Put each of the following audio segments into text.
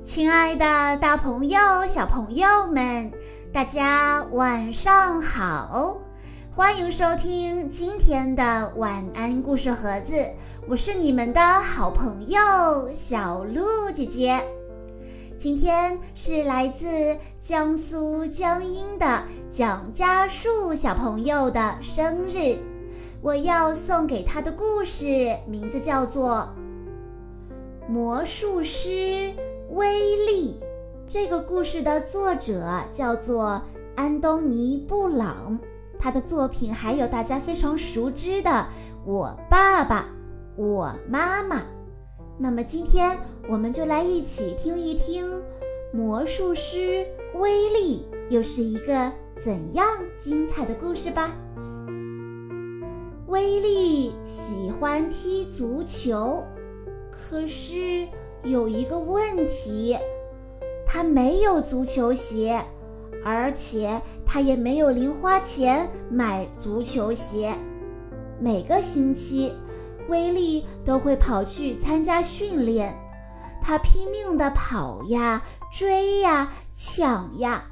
亲爱的，大朋友、小朋友们，大家晚上好！欢迎收听今天的晚安故事盒子，我是你们的好朋友小鹿姐姐。今天是来自江苏江阴的蒋家树小朋友的生日，我要送给他的故事名字叫做《魔术师》。威力这个故事的作者叫做安东尼·布朗，他的作品还有大家非常熟知的《我爸爸，我妈妈》。那么今天我们就来一起听一听魔术师威力又是一个怎样精彩的故事吧。威力喜欢踢足球，可是。有一个问题，他没有足球鞋，而且他也没有零花钱买足球鞋。每个星期，威利都会跑去参加训练，他拼命地跑呀、追呀、抢呀，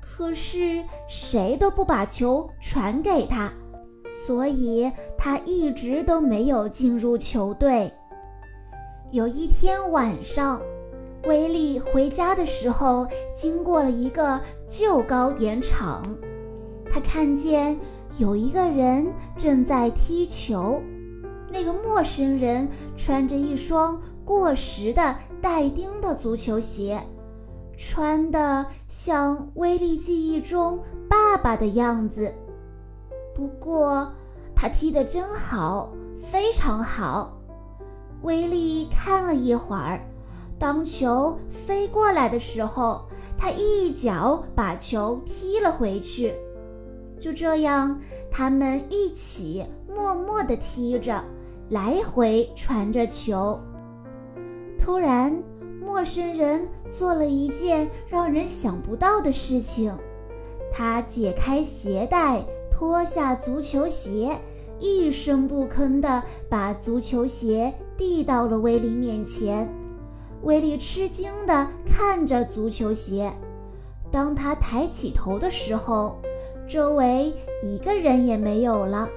可是谁都不把球传给他，所以他一直都没有进入球队。有一天晚上，威利回家的时候，经过了一个旧糕点厂。他看见有一个人正在踢球，那个陌生人穿着一双过时的带钉的足球鞋，穿的像威力记忆中爸爸的样子。不过，他踢得真好，非常好。威利看了一会儿，当球飞过来的时候，他一脚把球踢了回去。就这样，他们一起默默地踢着，来回传着球。突然，陌生人做了一件让人想不到的事情，他解开鞋带，脱下足球鞋。一声不吭地把足球鞋递到了威利面前。威利吃惊地看着足球鞋。当他抬起头的时候，周围一个人也没有了。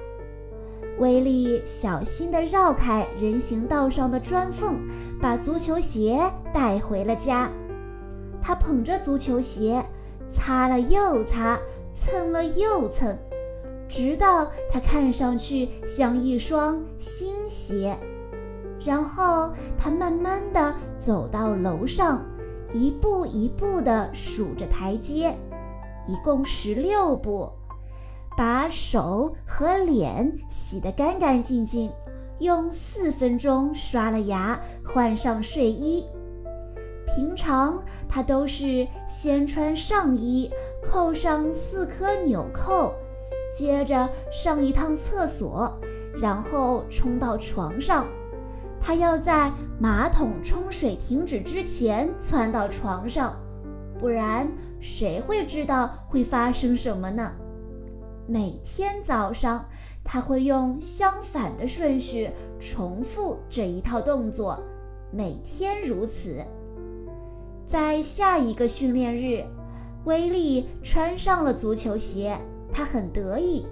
威利小心地绕开人行道上的砖缝，把足球鞋带回了家。他捧着足球鞋，擦了又擦，蹭了又蹭。直到它看上去像一双新鞋，然后他慢慢地走到楼上，一步一步地数着台阶，一共十六步，把手和脸洗得干干净净，用四分钟刷了牙，换上睡衣。平常他都是先穿上衣，扣上四颗纽扣。接着上一趟厕所，然后冲到床上。他要在马桶冲水停止之前窜到床上，不然谁会知道会发生什么呢？每天早上，他会用相反的顺序重复这一套动作，每天如此。在下一个训练日，威利穿上了足球鞋。他很得意，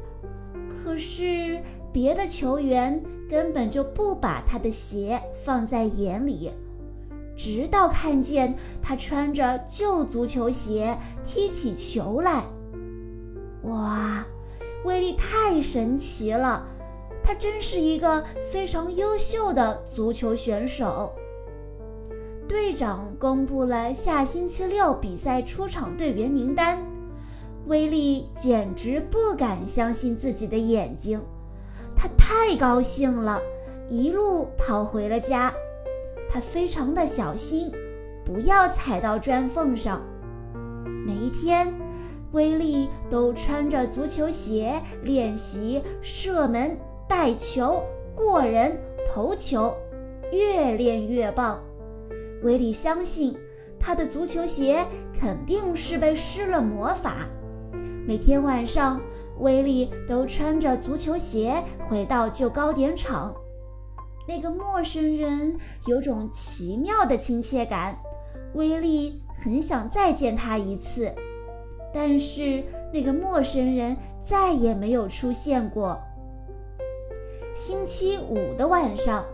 可是别的球员根本就不把他的鞋放在眼里。直到看见他穿着旧足球鞋踢起球来，哇，威力太神奇了！他真是一个非常优秀的足球选手。队长公布了下星期六比赛出场队员名单。威力简直不敢相信自己的眼睛，他太高兴了，一路跑回了家。他非常的小心，不要踩到砖缝上。每一天，威利都穿着足球鞋练习射门、带球、过人、投球，越练越棒。威利相信，他的足球鞋肯定是被施了魔法。每天晚上，威利都穿着足球鞋回到旧糕点厂。那个陌生人有种奇妙的亲切感。威利很想再见他一次，但是那个陌生人再也没有出现过。星期五的晚上，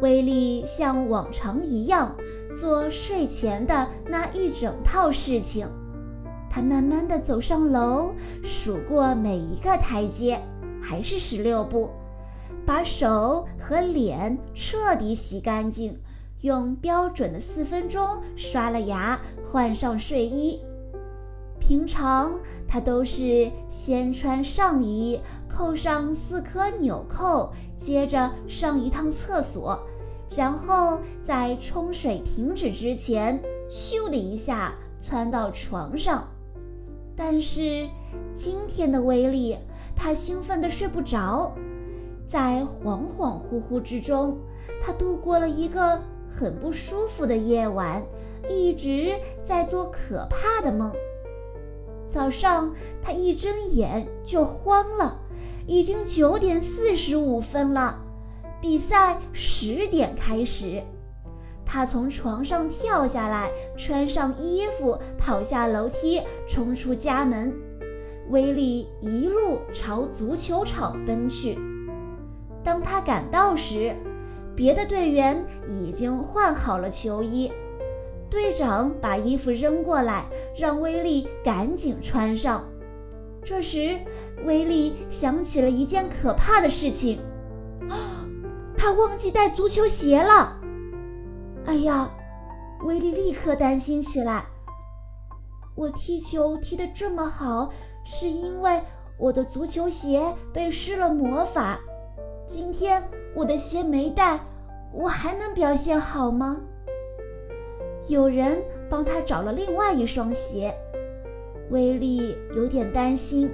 威利像往常一样做睡前的那一整套事情。他慢慢地走上楼，数过每一个台阶，还是十六步，把手和脸彻底洗干净。用标准的四分钟刷了牙，换上睡衣。平常他都是先穿上衣，扣上四颗纽扣，接着上一趟厕所，然后在冲水停止之前，咻的一下窜到床上。但是今天的威力，他兴奋得睡不着，在恍恍惚惚之中，他度过了一个。很不舒服的夜晚，一直在做可怕的梦。早上他一睁眼就慌了，已经九点四十五分了，比赛十点开始。他从床上跳下来，穿上衣服，跑下楼梯，冲出家门。威利一路朝足球场奔去。当他赶到时，别的队员已经换好了球衣，队长把衣服扔过来，让威利赶紧穿上。这时，威利想起了一件可怕的事情，啊，他忘记带足球鞋了！哎呀，威利立刻担心起来。我踢球踢得这么好，是因为我的足球鞋被施了魔法。今天。我的鞋没带，我还能表现好吗？有人帮他找了另外一双鞋，威利有点担心。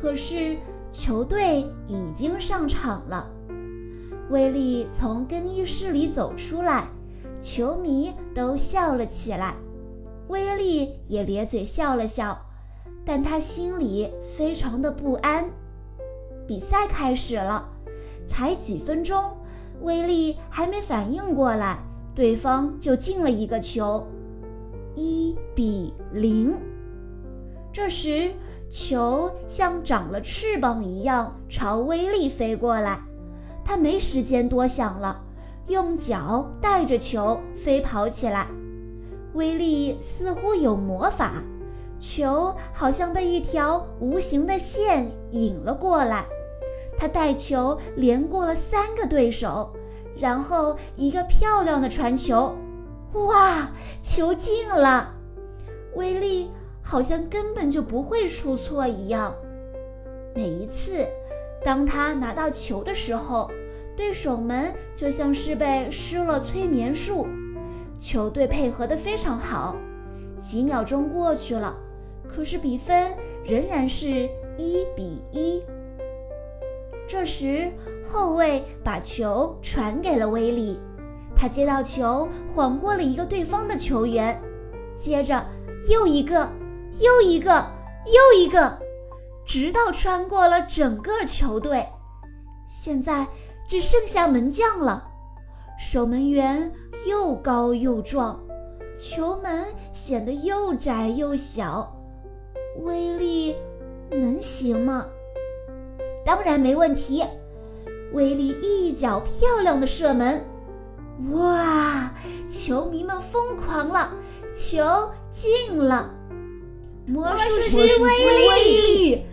可是球队已经上场了，威利从更衣室里走出来，球迷都笑了起来，威利也咧嘴笑了笑，但他心里非常的不安。比赛开始了。才几分钟，威利还没反应过来，对方就进了一个球，一比零。这时，球像长了翅膀一样朝威利飞过来，他没时间多想了，用脚带着球飞跑起来。威利似乎有魔法，球好像被一条无形的线引了过来。他带球连过了三个对手，然后一个漂亮的传球，哇，球进了！威利好像根本就不会出错一样。每一次当他拿到球的时候，对手们就像是被施了催眠术，球队配合得非常好。几秒钟过去了，可是比分仍然是一比一。这时，后卫把球传给了威利，他接到球，晃过了一个对方的球员，接着又一个，又一个，又一个，直到穿过了整个球队。现在只剩下门将了，守门员又高又壮，球门显得又窄又小，威力能行吗？当然没问题，威力一脚漂亮的射门，哇！球迷们疯狂了，球进了！魔术师威力！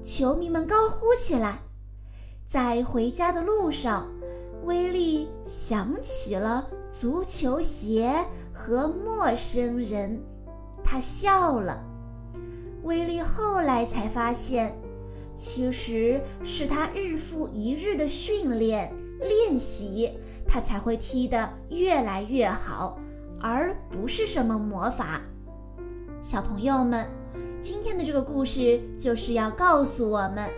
球迷们高呼起来。在回家的路上，威利想起了足球鞋和陌生人，他笑了。威利后来才发现。其实是他日复一日的训练练习，他才会踢得越来越好，而不是什么魔法。小朋友们，今天的这个故事就是要告诉我们，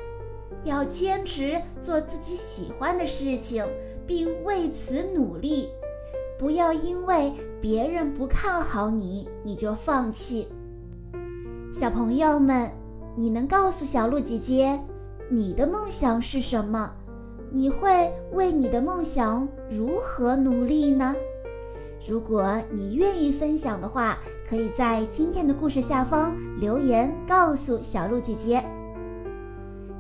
要坚持做自己喜欢的事情，并为此努力，不要因为别人不看好你，你就放弃。小朋友们。你能告诉小鹿姐姐，你的梦想是什么？你会为你的梦想如何努力呢？如果你愿意分享的话，可以在今天的故事下方留言告诉小鹿姐姐。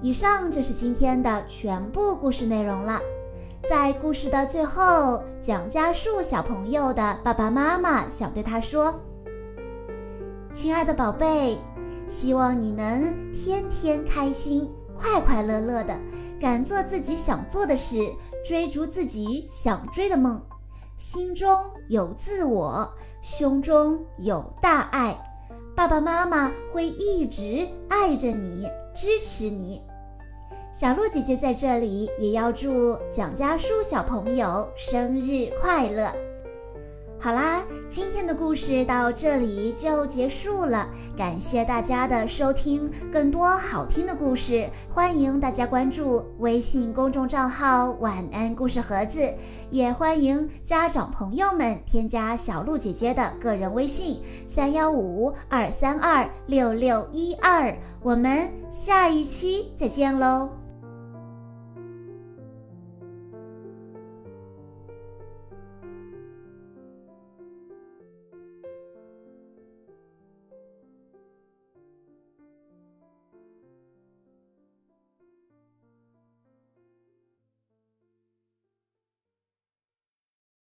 以上就是今天的全部故事内容了。在故事的最后，蒋家树小朋友的爸爸妈妈想对他说：“亲爱的宝贝，希望你能天天开心、快快乐乐的，敢做自己想做的事，追逐自己想追的梦。心中有自我，胸中有大爱，爸爸妈妈会一直爱着你，支持你。”小鹿姐姐在这里也要祝蒋家树小朋友生日快乐。好啦，今天的故事到这里就结束了，感谢大家的收听。更多好听的故事，欢迎大家关注微信公众账号“晚安故事盒子”，也欢迎家长朋友们添加小鹿姐姐的个人微信：三幺五二三二六六一二。我们下一期再见喽！